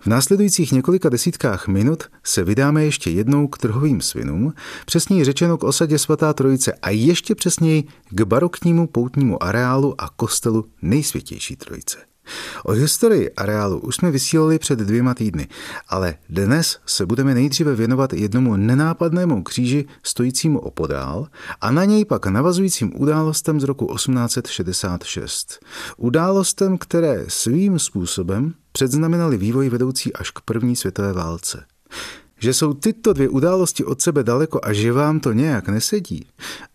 V následujících několika desítkách minut se vydáme ještě jednou k trhovým svinům, přesněji řečeno k osadě svatá trojice a ještě přesněji k baroknímu poutnímu areálu a kostelu nejsvětější trojice. O historii areálu už jsme vysílali před dvěma týdny, ale dnes se budeme nejdříve věnovat jednomu nenápadnému kříži stojícímu opodál a na něj pak navazujícím událostem z roku 1866. Událostem, které svým způsobem předznamenaly vývoj vedoucí až k první světové válce. Že jsou tyto dvě události od sebe daleko a že vám to nějak nesedí?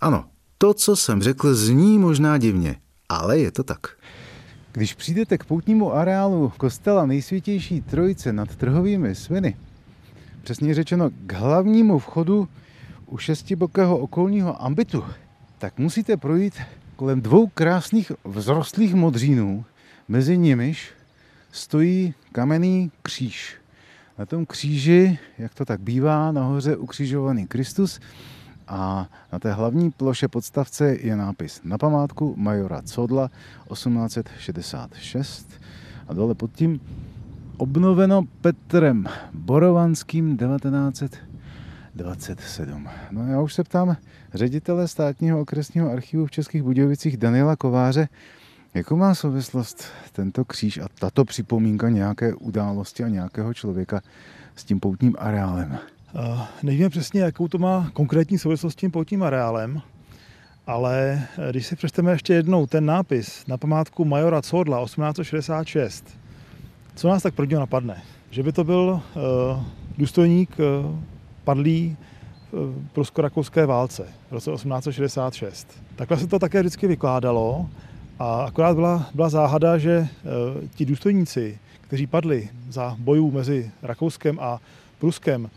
Ano, to, co jsem řekl, zní možná divně, ale je to tak. Když přijdete k poutnímu areálu kostela nejsvětější trojice nad trhovými sviny, přesně řečeno k hlavnímu vchodu u šestibokého okolního ambitu, tak musíte projít kolem dvou krásných vzrostlých modřínů, mezi nimiž stojí kamenný kříž. Na tom kříži, jak to tak bývá, nahoře ukřižovaný Kristus a na té hlavní ploše podstavce je nápis na památku majora Codla 1866 a dole pod tím obnoveno Petrem Borovanským 1927. No já už se ptám ředitele státního okresního archivu v Českých Budějovicích Daniela Kováře, Jakou má souvislost tento kříž a tato připomínka nějaké události a nějakého člověka s tím poutním areálem? Uh, nevíme přesně, jakou to má konkrétní souvislost s tím poutním areálem, ale eh, když si přečteme ještě jednou ten nápis na památku majora Codla 1866, co nás tak prvního napadne? Že by to byl uh, důstojník uh, padlý v prusko-rakouské válce v roce 1866. Takhle se to také vždycky vykládalo a akorát byla, byla záhada, že uh, ti důstojníci, kteří padli za bojů mezi Rakouskem a Pruskem,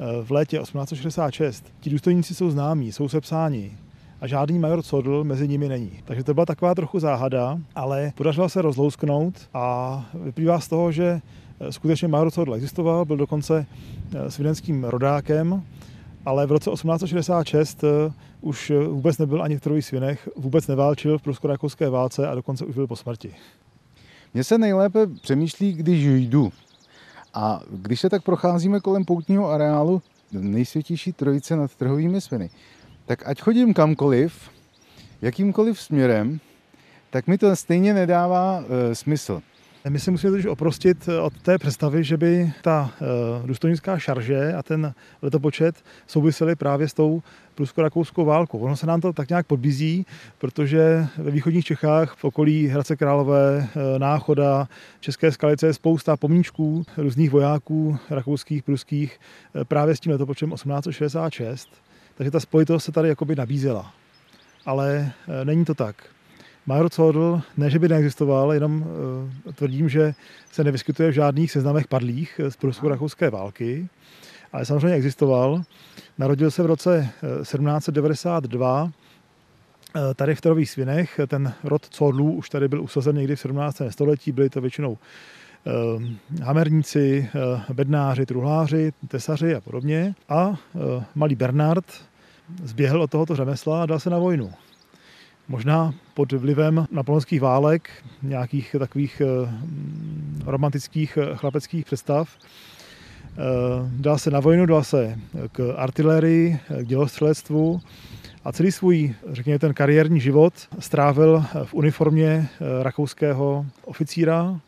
Eh, v létě 1866. Ti důstojníci jsou známí, jsou sepsáni a žádný major Codl mezi nimi není. Takže to byla taková trochu záhada, ale podařilo se rozlousknout a vyplývá z toho, že eh, skutečně major Codl existoval, byl dokonce eh, svidenským rodákem, ale v roce 1866 už vůbec nebyl ani v Trových svinech, vůbec neválčil v prusko-rakouské válce a dokonce už byl po smrti. Mně se nejlépe přemýšlí, když jdu a když se tak procházíme kolem poutního areálu nejsvětější trojice nad trhovými sviny, tak ať chodím kamkoliv, jakýmkoliv směrem, tak mi to stejně nedává e, smysl. My si musíme totiž oprostit od té představy, že by ta uh, důstojnická šarže a ten letopočet souvisely právě s tou prusko-rakouskou válkou. Ono se nám to tak nějak podbízí, protože ve východních Čechách, v okolí Hradce Králové, Náchoda, České skalice je spousta pomníčků různých vojáků rakouských, pruských právě s tím letopočtem 1866. Takže ta spojitost se tady jakoby nabízela. Ale není to tak. Major Codl, ne, že by neexistoval, jenom uh, tvrdím, že se nevyskytuje v žádných seznamech padlých z prusko-rakouské války, ale samozřejmě existoval. Narodil se v roce 1792 eh, tady v Tarových svinech. Ten rod Codlů už tady byl usazen někdy v 17. století, byli to většinou hamerníci, bednáři, truhláři, tesaři a podobně. A malý Bernard zběhl od tohoto řemesla a dal se na vojnu možná pod vlivem napoleonských válek, nějakých takových eh, romantických eh, chlapeckých představ. Eh, dal se na vojnu, dal se k artilerii, k dělostřelectvu a celý svůj, řekněme, ten kariérní život strávil v uniformě rakouského oficíra,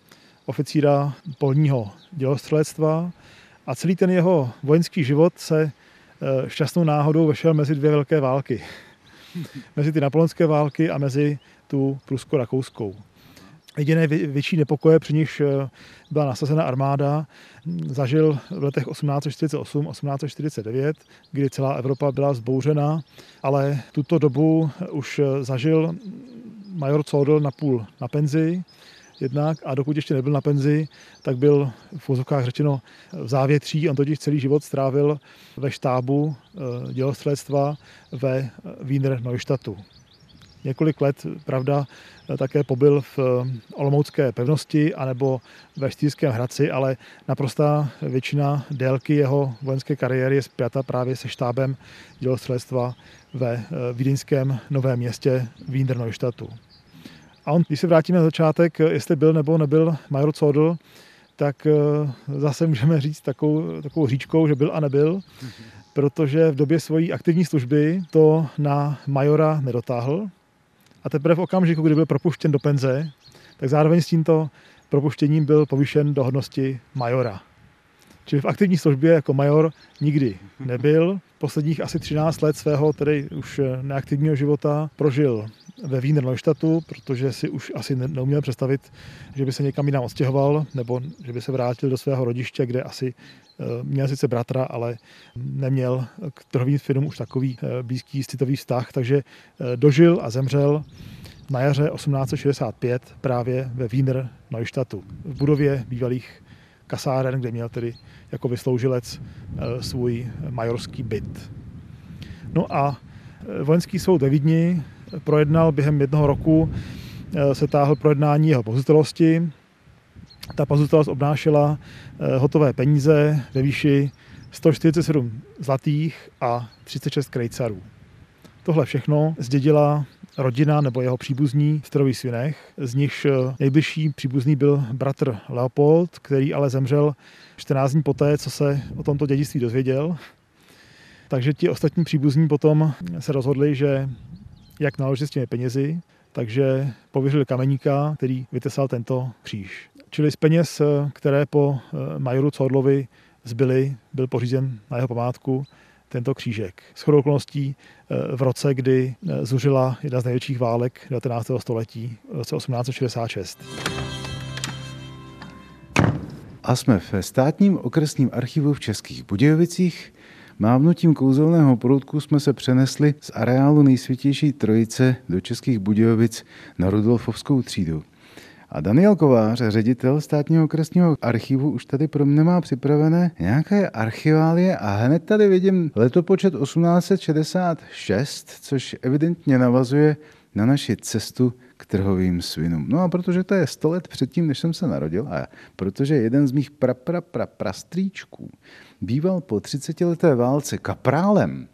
oficíra polního dělostřelectva a celý ten jeho vojenský život se šťastnou náhodou vešel mezi dvě velké války. mezi ty napoleonské války a mezi tu prusko-rakouskou. Jediné větší nepokoje, při nichž eh, byla nasazena armáda, zažil v letech 1848-1849, kdy celá Evropa byla zbouřena, ale tuto dobu už zažil major Codl na půl na penzi, jednak a dokud ještě nebyl na penzi, tak byl v vozovkách řečeno v závětří. On totiž celý život strávil ve štábu eh, dělostřelectva ve Wiener Neustadtu. Několik let, pravda, také pobyl v Olomoucké pevnosti anebo ve Štýrském Hradci, ale naprostá většina délky jeho vojenské kariéry je zpěta právě se štábem dělostřelectva ve vídeňském novém městě Wiener Neustadtu. A on, když se vrátíme na začátek, jestli byl nebo nebyl major Codl, tak eh, zase můžeme říct takovou, takovou říčkou, že byl a nebyl, protože v době svojí aktivní služby to na majora nedotáhl. A teprve v okamžiku, kdy byl propuštěn do penze, tak zároveň s tímto propuštěním byl povýšen do hodnosti majora. Čili v aktivní službě jako major nikdy nebyl. Posledních asi 13 let svého, tedy už neaktivního života, prožil ve Wiener Neustadtu, protože si už asi neuměl představit, že by se někam jinam odstěhoval, nebo že by se vrátil do svého rodiště, kde asi eh, měl sice bratra, ale neměl k trhovým firmům už takový eh, blízký citový vztah, takže eh, dožil a zemřel na jaře 1865 právě ve Wiener Neustadtu, v budově bývalých kasáren, kde měl tedy jako vysloužilec svůj majorský byt. No a vojenský soud ve Vídni projednal během jednoho roku, eh, se táhl projednání jeho pozůstalosti. Ta pozůstalost obnášela eh, hotové peníze ve výši 147 zlatých a 36 krejcarů. Tohle všechno zdědila rodina nebo jeho příbuzní v Starových svinech, z nichž eh, nejbližší příbuzný byl bratr Leopold, který ale zemřel 14 dní poté, co se o tomto dědictví dozvěděl. Takže ti ostatní příbuzní potom se rozhodli, že jak naložit s těmi penězi, takže pověřili kameníka, který vytesal tento kříž. Čili z peněz, které po eh, majoru Codlovi zbyly, byl pořízen na jeho památku tento křížek. S chodou okolností eh, v roce, kdy eh, zuřila jedna z největších válek 19. století, v roce 1866. A jsme ve státním okresním archivu v Českých Budějovicích, Mávnutím kouzelného proutku jsme se přenesli z areálu nejsvětější trojice do Českých Budějovic na Rudolfovskou třídu. A Daniel Kovář, ředitel státního okresního archivu, už tady pro mě má připravené nějaké archiválie a hned tady vidím letopočet 1866, což evidentně navazuje na naši cestu k trhovým svinům. No a protože to je 100 let předtím, než jsem se narodil a protože jeden z mých pra, pra, pra, prastrýčků býval po 30 leté válce kaprálem,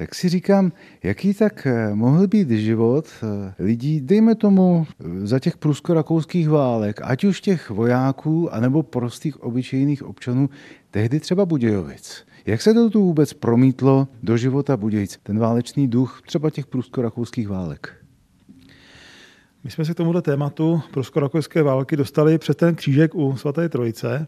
tak si říkám, jaký tak eh, mohl být život eh, lidí, dejme tomu, eh, za těch prusko-rakouských válek, ať už těch vojáků, anebo prostých obyčejných občanů, tehdy třeba Budějovic. Jak se to tu vůbec promítlo do života Budějic, ten válečný duch třeba těch prusko-rakouských válek? My jsme se k tomuto tématu prusko-rakouské války dostali přes ten křížek u svaté Trojice,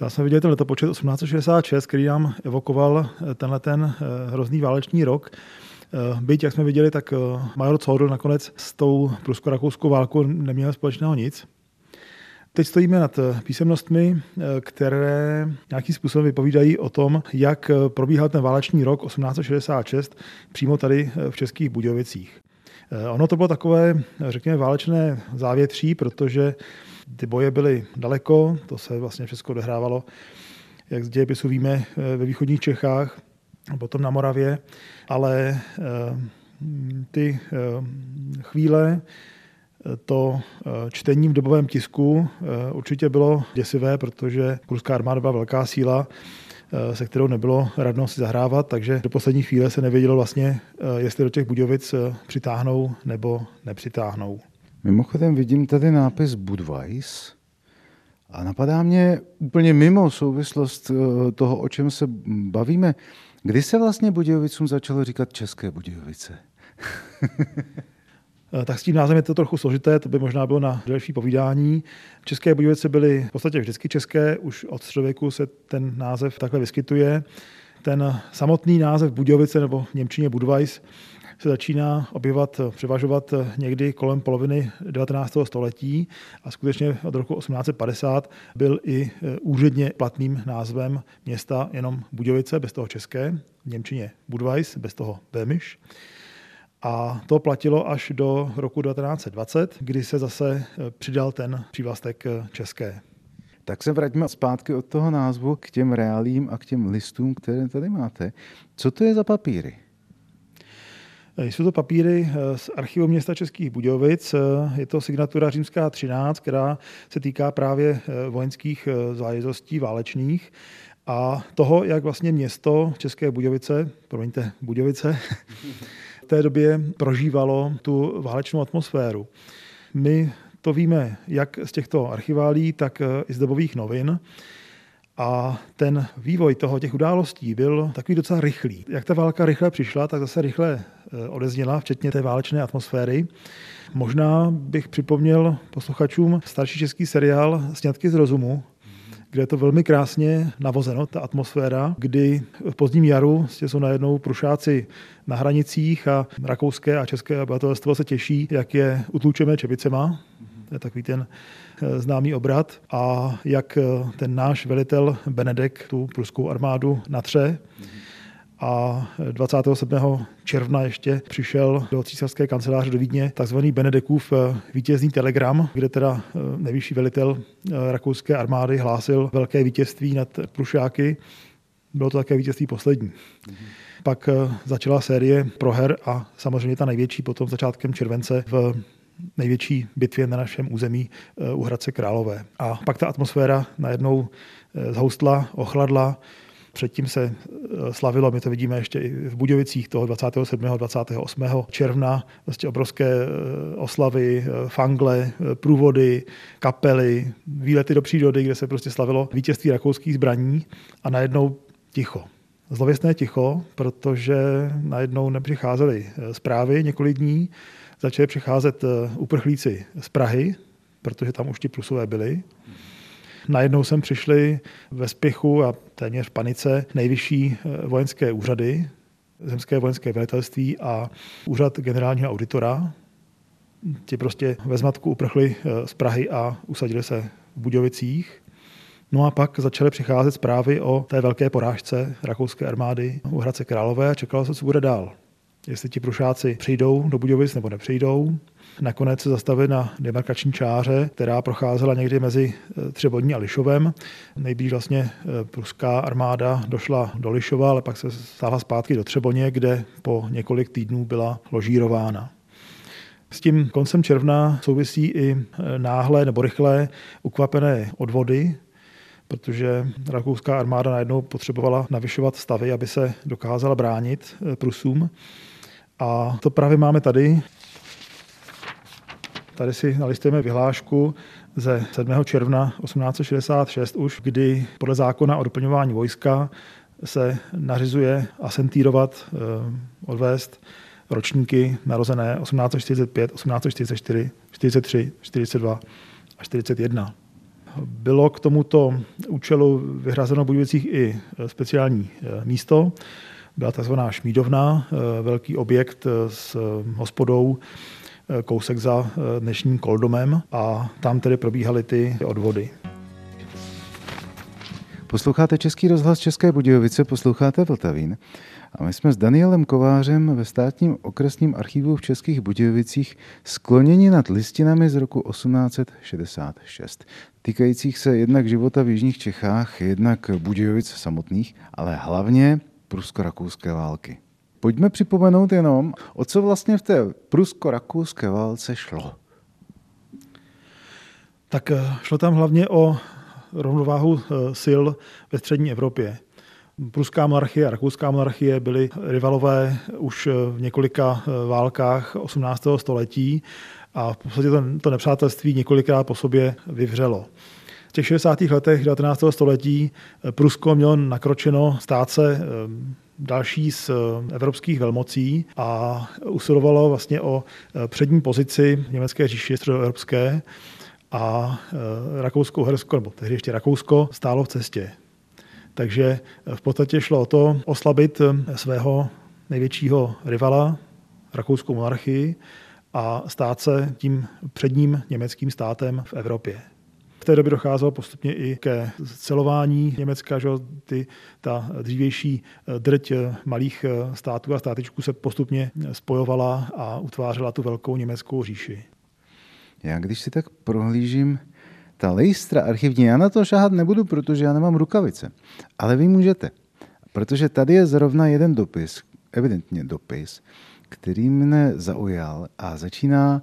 tam jsme viděli ten letopočet 1866, který nám evokoval eh, tenhle ten eh, hrozný válečný rok. Eh, byť, jak jsme viděli, tak major Codl nakonec s tou prusko-rakouskou válkou neměl společného nic. Teď stojíme nad písemnostmi, které nějakým způsobem vypovídají o tom, jak probíhal ten válečný rok 1866 přímo tady v Českých Budějovicích. Ono to bylo takové, řekněme, válečné závětří, protože ty boje byly daleko, to se vlastně všechno odehrávalo, jak z dějepisu víme, eh, ve východních Čechách, potom na Moravě, ale eh, ty eh, chvíle, to čtení v dobovém tisku určitě bylo děsivé, protože pruská armáda byla velká síla, se kterou nebylo radno si zahrávat, takže do poslední chvíle se nevědělo vlastně, jestli do těch Budějovic přitáhnou nebo nepřitáhnou. Mimochodem vidím tady nápis Budweis a napadá mě úplně mimo souvislost eh, toho, o čem se bavíme. Kdy se vlastně Budějovicům začalo říkat České Budějovice? Eh, tak s tím názvem je to trochu složité, to by možná bylo na delší povídání. České Budějovice byly v podstatě vždycky české, už od středověku se ten název takhle vyskytuje. Ten samotný název Budějovice nebo v Němčině Budweis se začíná objevovat, převažovat někdy kolem poloviny 19. století a skutečně od roku 1850 byl i e, úředně platným názvem města jenom Budějovice, bez toho české, v Němčině Budweis, bez toho Böhmisch. A to platilo až do roku 1920, kdy se zase přidal ten přívlastek české. Tak se vraťme zpátky od toho názvu k těm reálím a k těm listům, které tady máte. Co to je za papíry? Jsou to papíry eh, z archivu města Českých Budějovic. Eh, je to signatura římská 13, která se týká právě eh, vojenských záležitostí válečných a toho, jak vlastně město České Budějovice, promiňte, Budějovice, v té době prožívalo tu válečnou atmosféru. My to víme jak z těchto archiválí, tak i z dobových novin. A ten vývoj toho těch událostí byl takový docela rychlý. Jak ta válka rychle přišla, tak zase rychle eh, odezněla, včetně té válečné atmosféry. Možná bych připomněl posluchačům starší český seriál Sňatky z rozumu, kde je to velmi krásně navozeno, ta atmosféra, kdy v pozdním jaru jsou najednou prušáci na hranicích a rakouské a české obyvatelstvo se těší, jak je utlučeme čebicema. To je takový ten Eh, známý obrat a jak eh, ten náš velitel Benedek tu pruskou armádu natře. A 27. června ještě přišel do císařské kanceláře do Vídně takzvaný Benedekův eh, vítězný telegram, kde teda nejvyšší velitel rakouské armády hlásil velké vítězství nad Prušáky. Bylo to také vítězství poslední. Mm-hmm. Pak začala série proher a samozřejmě ta největší potom začátkem července v největší bitvě na našem území eh, u Hradce Králové. A pak ta atmosféra najednou eh, zhoustla, ochladla, Předtím se eh, slavilo, my to vidíme ještě i v Budějovicích toho 27. 28. června, vlastně obrovské oslavy, fangle, průvody, kapely, výlety do přírody, kde se prostě slavilo vítězství rakouských zbraní a najednou ticho. Zlověstné ticho, protože najednou nepřicházely zprávy několik dní, začali přicházet eh, uprchlíci z Prahy, protože tam už ti plusové byli. Najednou sem přišli ve spěchu a téměř v panice nejvyšší eh, vojenské úřady, zemské vojenské velitelství a úřad generálního auditora. Ti prostě ve zmatku uprchli eh, z Prahy a usadili se v Budějovicích. No a pak začaly přicházet zprávy o té velké porážce rakouské armády u Hradce Králové a čekalo se, co bude dál jestli ti prušáci přijdou do Budějovic nebo nepřijdou. Nakonec se zastavili na demarkační čáře, která procházela někdy mezi eh, Třebodní a Lišovem. Nejblíž vlastně eh, pruská armáda došla do Lišova, ale pak se stáhla zpátky do Třeboně, kde po několik týdnů byla ložírována. S tím koncem června souvisí i eh, náhle nebo rychlé ukvapené odvody, protože rakouská armáda najednou potřebovala navyšovat stavy, aby se dokázala bránit Prusům. A to právě máme tady. Tady si nalistujeme vyhlášku ze 7. června 1866 už, kdy podle zákona o doplňování vojska se nařizuje asentírovat, eh, odvést ročníky narozené 1845, 1844, 43, 42 a 41. Bylo k tomuto účelu vyhrazeno v i speciální eh, místo, byla tzv. šmídovna, eh, velký objekt s hospodou, kousek za dnešním koldomem a tam tedy probíhaly ty odvody. Posloucháte Český rozhlas České Budějovice, posloucháte Vltavín. A my jsme s Danielem Kovářem ve státním okresním archivu v Českých Budějovicích skloněni nad listinami z roku 1866, týkajících se jednak života v Jižních Čechách, jednak Budějovic samotných, ale hlavně prusko-rakouské války. Pojďme připomenout jenom, o co vlastně v té prusko-rakouské válce šlo. Tak eh, šlo tam hlavně o rovnováhu eh, sil ve střední Evropě. Pruská monarchie a rakouská monarchie byly rivalové už eh, v několika válkách 18. století a v podstatě to, to nepřátelství několikrát po sobě vyvřelo. V těch 60. letech 19. století eh, Prusko mělo nakročeno stát se eh, další z eh, evropských velmocí a usilovalo vlastně o přední pozici německé říši středoevropské a Rakousko-Uhersko, nebo tehdy ještě Rakousko, stálo v cestě. Takže v podstatě šlo o to oslabit svého největšího rivala, rakouskou monarchii, a stát se tím předním německým státem v Evropě. V té době docházelo postupně i ke celování Německa, že ty, ta dřívější drť malých států a státečků se postupně spojovala a utvářela tu velkou německou říši. Já když si tak prohlížím ta lejstra archivní, já na to šahat nebudu, protože já nemám rukavice. Ale vy můžete. Protože tady je zrovna jeden dopis, evidentně dopis, který mne zaujal a začíná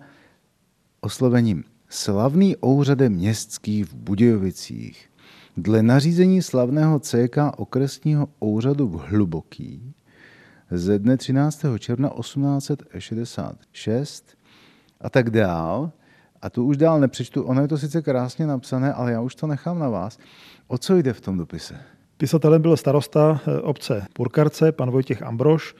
oslovením Slavný ouřade městský v Budějovicích. Dle nařízení slavného CK okresního úřadu v Hluboký ze dne 13. června 1866 a tak dál. A tu už dál nepřečtu, ono je to sice krásně napsané, ale já už to nechám na vás. O co jde v tom dopise? Pisatelem byl starosta eh, obce Purkarce, pan Vojtěch Ambroš.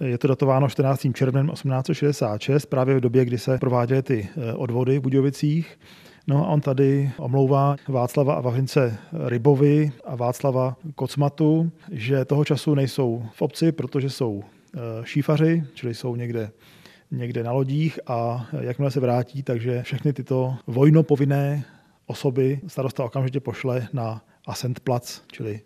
Je to datováno 14. červnem 1866, právě v době, kdy se prováděly ty eh, odvody v Budějovicích. No a on tady omlouvá Václava a Vavřince Rybovi a Václava Kocmatu, že toho času nejsou v obci, protože jsou eh, šífaři, čili jsou někde někde na lodích a jakmile se vrátí, takže všechny tyto vojnopovinné osoby starosta okamžitě pošle na Asentplatz, čili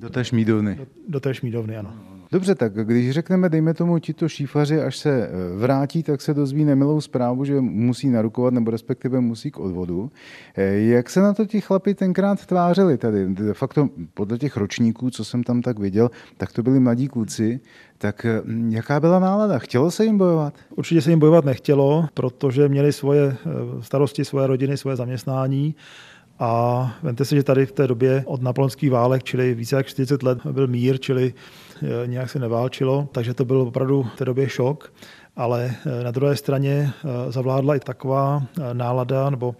do té šmídovny. Do, do té šmídovny, ano. Dobře, tak když řekneme, dejme tomu, tito šífaři, až se eh, vrátí, tak se dozví nemilou zprávu, že musí narukovat, nebo respektive musí k odvodu. Eh, jak se na to ti chlapi tenkrát tvářili tady? De facto podle těch ročníků, co jsem tam tak viděl, tak to byli mladí kluci. Tak eh, jaká byla nálada? Chtělo se jim bojovat? Určitě se jim bojovat nechtělo, protože měli svoje starosti, svoje rodiny, svoje zaměstnání. A vemte si, že tady v té době od napoleonských válek, čili více jak 40 let, byl mír, čili e, nějak se neválčilo, takže to byl opravdu v té době šok. Ale e, na druhé straně e, zavládla i taková nálada nebo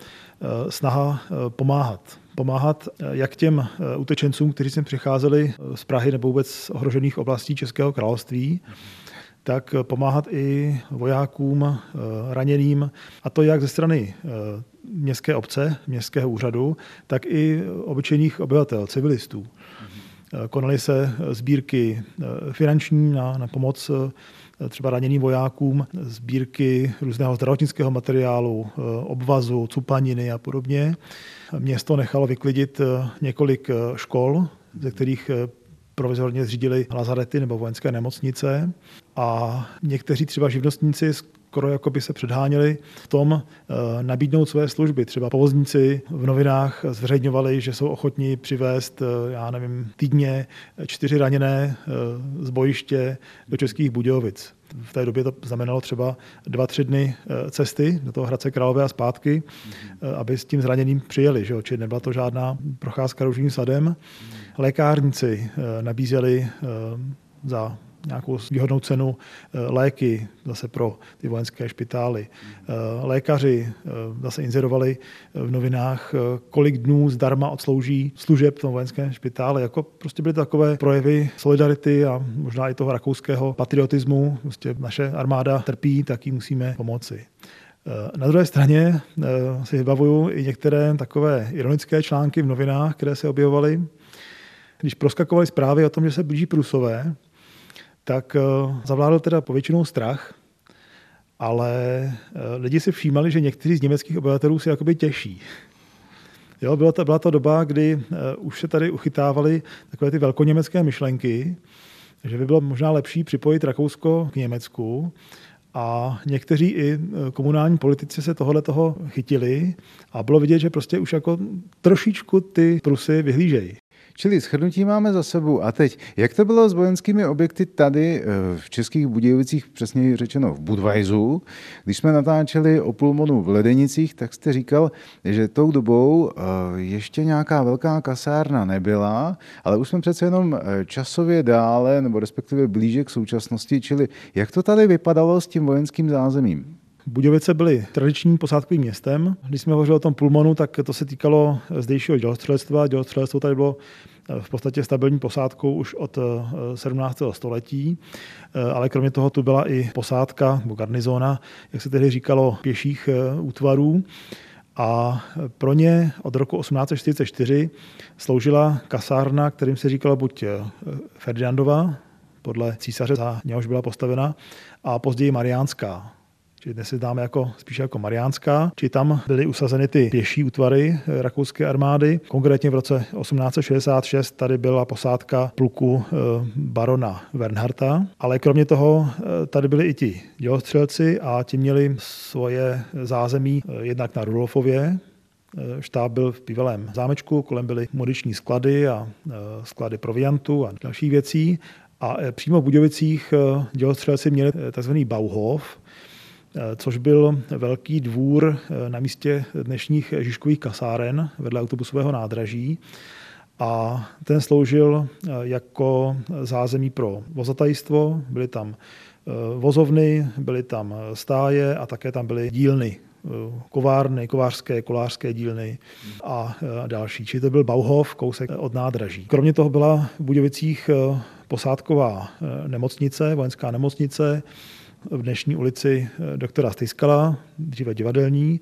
snaha pomáhat. Pomáhat jak těm utečencům, kteří sem přicházeli z Prahy nebo vůbec z ohrožených oblastí Českého království, tak pomáhat i vojákům, raněným, a to jak ze strany městské obce, městského úřadu, tak i obyčejných obyvatel, civilistů. Konaly se sbírky eh, finanční na, na pomoc eh, třeba raněným vojákům, sbírky různého zdravotnického materiálu, eh, obvazu, cupaniny a podobně. Město nechalo vyklidit několik škol, ze kterých provizorně zřídili lazarety nebo vojenské nemocnice a někteří třeba živnostníci skoro jako by se předháněli v tom eh, nabídnout své služby. Třeba povozníci v novinách zveřejňovali, že jsou ochotní přivést, eh, já nevím, týdně čtyři raněné eh, z bojiště do Českých Budějovic. V té době to znamenalo třeba dva, tři dny cesty do toho Hradce Králové a zpátky, aby s tím zraněným přijeli. Že? Čili nebyla to žádná procházka růžným sadem. Lékárníci nabízeli za nějakou výhodnou cenu eh, léky zase pro ty vojenské špitály. Eh, lékaři eh, zase inzerovali v novinách, kolik dnů zdarma odslouží služeb v tom vojenském špitále. Jako prostě byly takové projevy solidarity a možná i toho rakouského patriotismu. Prostě naše armáda trpí, tak jí musíme pomoci. Na druhé straně si vybavuju i některé takové ironické články v novinách, které se objevovaly, když proskakovaly zprávy o tom, že se blíží Prusové, tak eh, zavládl teda povětšinou strach, ale eh, lidi si všímali, že někteří z německých obyvatelů si jakoby těší. Jo, byla, to, byla to doba, kdy uh, už se tady uchytávaly takové ty velkoněmecké myšlenky, že by bylo možná lepší připojit Rakousko k Německu. A někteří i komunální politici se tohle toho chytili a bylo vidět, že prostě už jako trošičku ty Prusy vyhlížejí. Čili shrnutí máme za sebou. A teď, jak to bylo s vojenskými objekty tady eh, v Českých Budějovicích, přesně řečeno v Budvajzu? Když jsme natáčeli o Pulmonu v Ledenicích, tak jste říkal, že tou dobou eh, ještě nějaká velká kasárna nebyla, ale už jsme přece jenom eh, časově dále, nebo respektive blíže k současnosti, čili jak to tady vypadalo s tím vojenským zázemím? Budějovice byly tradičním posádkovým městem. Když jsme hovořili o tom Pulmonu, tak to se týkalo zdejšího dělostřelectva. Dělostřelectvo tady bylo v podstatě stabilní posádkou už od 17. Eh, století, eh, ale kromě toho tu byla i posádka nebo garnizóna, jak se tehdy říkalo, pěších eh, útvarů. A pro ně od roku 1844 sloužila kasárna, kterým se říkala buď Ferdinandova, podle císaře, za něhož byla postavena, a později Mariánská. Či dnes si známe jako, spíše jako Mariánská, či tam byly usazeny ty pěší útvary eh, rakouské armády. Konkrétně v roce 1866 tady byla posádka pluku eh, barona Wernharta, ale kromě toho eh, tady byli i ti dělostřelci a ti měli svoje zázemí jednak na Rudolfově, Štáb byl v bývalém zámečku, kolem byly muniční sklady a sklady proviantu a dalších věcí. A přímo v Budějovicích dělostřelci měli tzv. Bauhof, což byl velký dvůr eh, na místě dnešních Žižkových kasáren vedle autobusového nádraží. A ten sloužil eh, jako zázemí pro vozatajstvo, byly tam vozovny, byly tam stáje a také tam byly dílny, kovárny, kovářské, kolářské dílny a další. Čili to byl Bauhof, kousek od nádraží. Kromě toho byla v Budějovicích posádková nemocnice, vojenská nemocnice, v dnešní ulici eh, doktora Stejskala, dříve divadelní.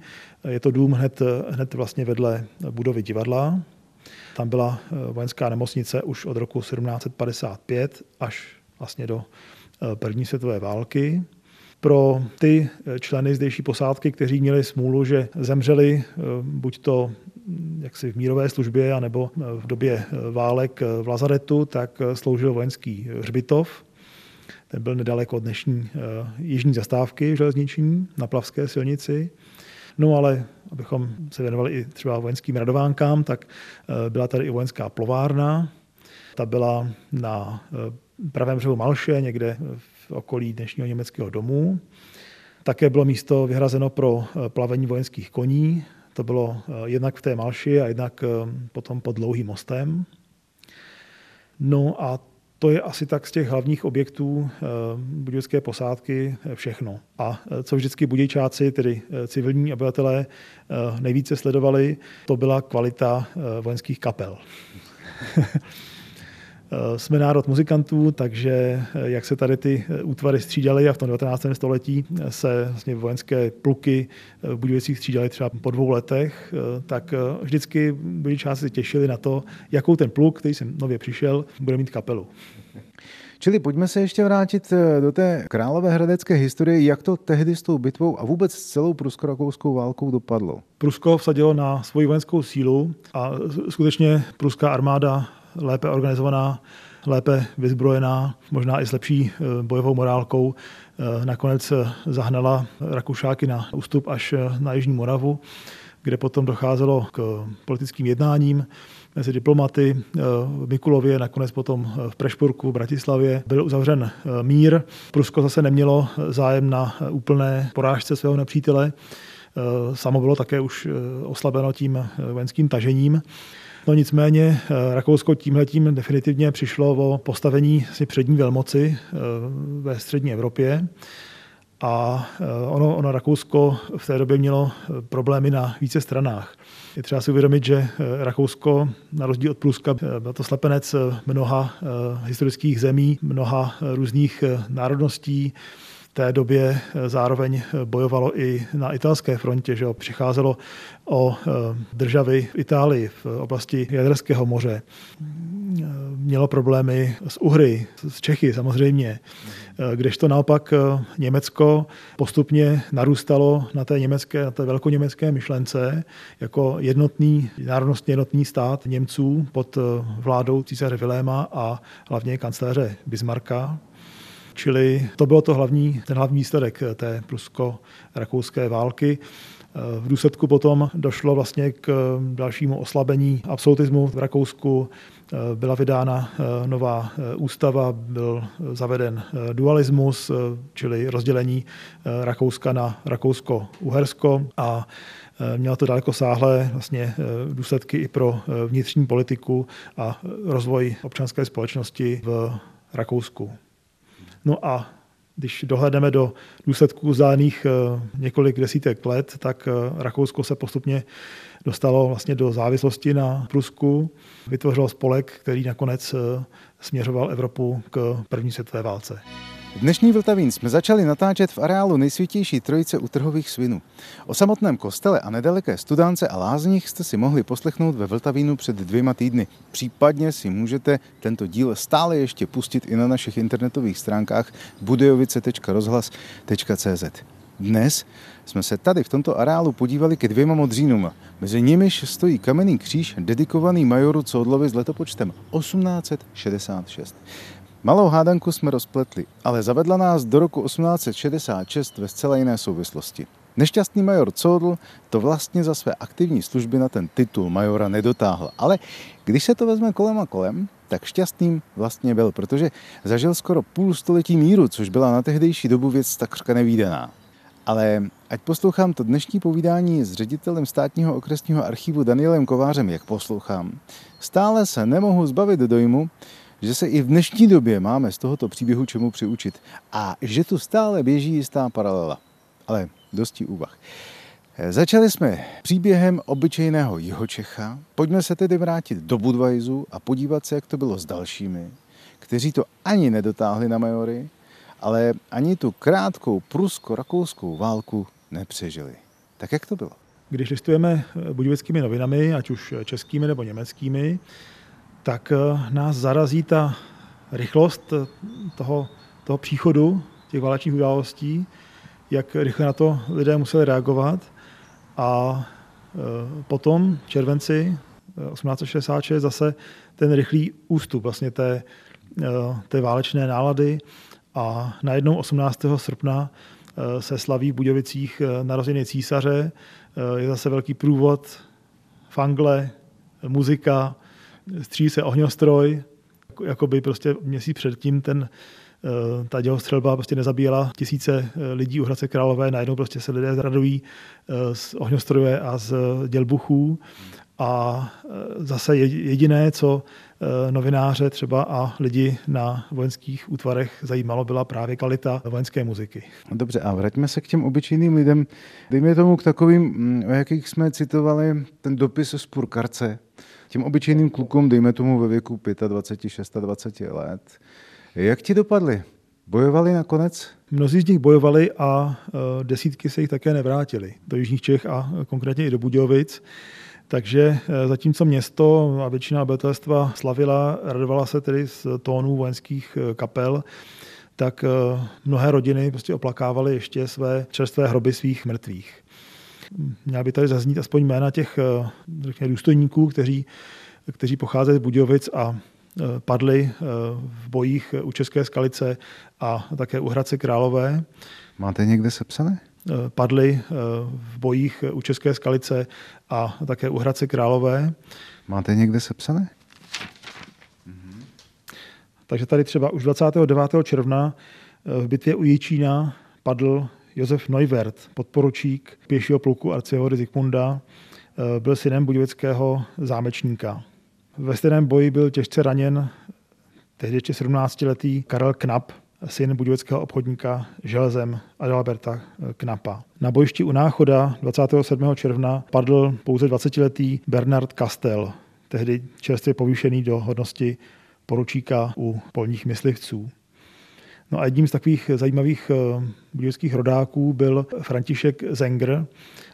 Je to dům hned, hned vlastně vedle budovy divadla. Tam byla eh, vojenská nemocnice už od roku 1755 až vlastně do eh, první světové války. Pro ty členy zdejší posádky, kteří měli smůlu, že zemřeli buď to hm, jaksi v mírové službě, anebo v době válek v Lazaretu, tak sloužil vojenský hřbitov, ten byl nedaleko od dnešní uh, jižní zastávky železniční na Plavské silnici. No ale abychom se věnovali i třeba vojenským radovánkám, tak uh, byla tady i vojenská plovárna. Ta byla na uh, pravém břehu Malše, někde v okolí dnešního německého domu. Také bylo místo vyhrazeno pro plavení vojenských koní. To bylo jednak v té Malši a jednak potom pod dlouhým mostem. No a to je asi tak z těch hlavních objektů eh, budějovické posádky eh, všechno. A eh, co vždycky budějčáci, tedy civilní obyvatelé, nejvíce sledovali, to byla kvalita vojenských kapel. Eh, jsme národ muzikantů, takže eh, jak se tady ty eh, útvary střídaly a v tom 19. století se vlastně vojenské pluky v Budějovicích střídaly třeba po dvou letech, tak vždycky Budějčáci se těšili na to, jakou ten pluk, který jsem nově přišel, bude mít kapelu. Čili pojďme se ještě vrátit do té královéhradecké historie, jak to tehdy s tou bitvou a vůbec s celou prusko-rakouskou válkou dopadlo. Prusko vsadilo na svoji vojenskou sílu a skutečně pruská armáda lépe organizovaná, lépe vyzbrojená, možná i s lepší eh, bojovou morálkou, eh, nakonec eh, zahnala Rakušáky na ústup až na Jižní Moravu, kde potom docházelo k politickým jednáním mezi diplomaty v Mikulově, nakonec potom v Prešpurku, v Bratislavě. Byl uzavřen mír. Prusko zase nemělo zájem na úplné porážce svého nepřítele. Samo bylo také už oslabeno tím vojenským tažením. No nicméně eh, Rakousko tímhletím definitivně přišlo o postavení si přední velmoci eh, ve střední Evropě. A eh, ono, ono Rakousko v té době mělo problémy na více stranách. Je třeba si uvědomit, že Rakousko, na rozdíl od Pruska, byl to slepenec mnoha historických zemí, mnoha různých národností, té době eh, zároveň eh, bojovalo i na italské frontě, že přicházelo o eh, državy v Itálii v oblasti Jaderského moře. Mělo problémy s Uhry, s Čechy samozřejmě, kdežto naopak Německo postupně narůstalo na té německé, na té velkoněmecké myšlence jako jednotný, národnostně jednotný stát Němců pod vládou císaře Viléma a hlavně kancléře Bismarcka, Čili to bylo to hlavní, ten hlavní výsledek té prusko-rakouské války. V důsledku potom došlo vlastně k dalšímu oslabení absolutismu v Rakousku. Byla vydána nová ústava, byl zaveden dualismus, čili rozdělení Rakouska na Rakousko-Uhersko a Mělo to daleko sáhlé vlastně důsledky i pro vnitřní politiku a rozvoj občanské společnosti v Rakousku. No a když dohledeme do důsledků záných eh, několik desítek let, tak eh, Rakousko se postupně dostalo vlastně do závislosti na Prusku, vytvořilo spolek, který nakonec eh, směřoval Evropu k první světové válce. Dnešní Vltavín jsme začali natáčet v areálu nejsvětější trojice u trhových svinů. O samotném kostele a nedaleké studánce a lázních jste si mohli poslechnout ve Vltavínu před dvěma týdny. Případně si můžete tento díl stále ještě pustit i na našich internetových stránkách budejovice.rozhlas.cz. Dnes jsme se tady v tomto areálu podívali ke dvěma modřínům. Mezi nimiž stojí kamenný kříž dedikovaný majoru Codlovi s letopočtem 1866. Malou hádanku jsme rozpletli, ale zavedla nás do roku 1866 ve zcela jiné souvislosti. Nešťastný major Codl to vlastně za své aktivní služby na ten titul majora nedotáhl, ale když se to vezme kolem a kolem, tak šťastným vlastně byl, protože zažil skoro půl století míru, což byla na tehdejší dobu věc takřka nevýdaná. Ale ať poslouchám to dnešní povídání s ředitelem státního okresního archivu Danielem Kovářem, jak poslouchám, stále se nemohu zbavit dojmu, že se i v dnešní době máme z tohoto příběhu čemu přiučit a že tu stále běží jistá paralela. Ale dosti úvah. Začali jsme příběhem obyčejného Jihočecha. Pojďme se tedy vrátit do Budvajzu a podívat se, jak to bylo s dalšími, kteří to ani nedotáhli na majory, ale ani tu krátkou prusko-rakouskou válku nepřežili. Tak jak to bylo? Když listujeme budějovickými novinami, ať už českými nebo německými, tak eh, nás zarazí ta rychlost eh, toho, toho příchodu těch válečných událostí, jak rychle na to lidé museli reagovat. A eh, potom v červenci 1866 zase ten rychlý ústup vlastně té, té válečné nálady a najednou 18. srpna se slaví v Budějovicích narozeniny císaře, je zase velký průvod, fangle, muzika, střílí se ohňostroj, jako by prostě měsíc předtím ten eh, ta dělostřelba prostě nezabíjela tisíce eh, lidí u Hradce Králové, najednou prostě se lidé zradují eh, z ohňostroje a z dělbuchů. A zase jediné, co novináře třeba a lidi na vojenských útvarech zajímalo, byla právě kvalita vojenské muziky. Dobře, a vraťme se k těm obyčejným lidem. Dejme tomu k takovým, mm, o jakých jsme citovali ten dopis z Purkarce, těm obyčejným klukům, dejme tomu ve věku 25, 26 let. Jak ti dopadli? Bojovali nakonec? Mnozí z nich bojovali a e, desítky se jich také nevrátili do Jižních Čech a konkrétně i do Budějovic. Takže e, zatímco město a většina obyvatelstva slavila, radovala se tedy z tónů vojenských e, kapel, tak mnohé rodiny prostě oplakávaly ještě své čerstvé hroby svých mrtvých. Měla by tady zaznít aspoň jména těch eh, řekně, důstojníků, kteří, kteří pocházejí z Budějovic a eh, padli eh, v bojích u České skalice a také u Hradce Králové. Máte někde sepsané? Padli v bojích u České skalice a také u Hradce Králové. Máte někde sepsané? Takže tady třeba už 29. června v bitvě u Jičína padl Josef Neuwert, podporučík pěšího pluku arcihory Zikmunda, eh, byl synem budějovického zámečníka. Ve stejném boji byl těžce raněn tehdy ještě 17-letý Karel Knap, syn budějovického obchodníka železem Adalberta eh, Knapa. Na bojišti u Náchoda 27. června padl pouze 20-letý Bernard Kastel, tehdy čerstvě povýšený do hodnosti poručíka u polních myslivců. No a jedním z takových zajímavých eh, budějovických rodáků byl František Zenger,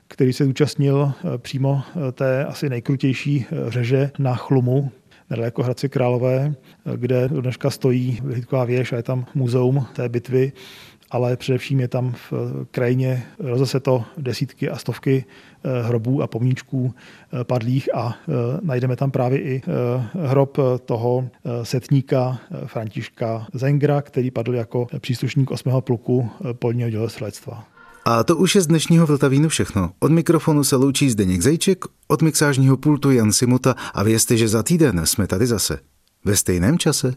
který se zúčastnil eh, přímo eh, té asi nejkrutější řeže na Chlumu, nedaleko Hradce Králové, kde dneška stojí vyhlídková věž a je tam muzeum té bitvy ale především je tam v krajině rozeseto desítky a stovky eh, hrobů a pomníčků eh, padlých a eh, najdeme tam právě i hrob toho setníka Františka Zengra, který padl jako příslušník 8. pluku polního dělostřelectva. A to už je z dnešního Vltavínu všechno. Od mikrofonu se loučí Zdeněk Zejček, od mixážního pultu Jan Simuta a vězte, že za týden jsme tady zase. Ve stejném čase.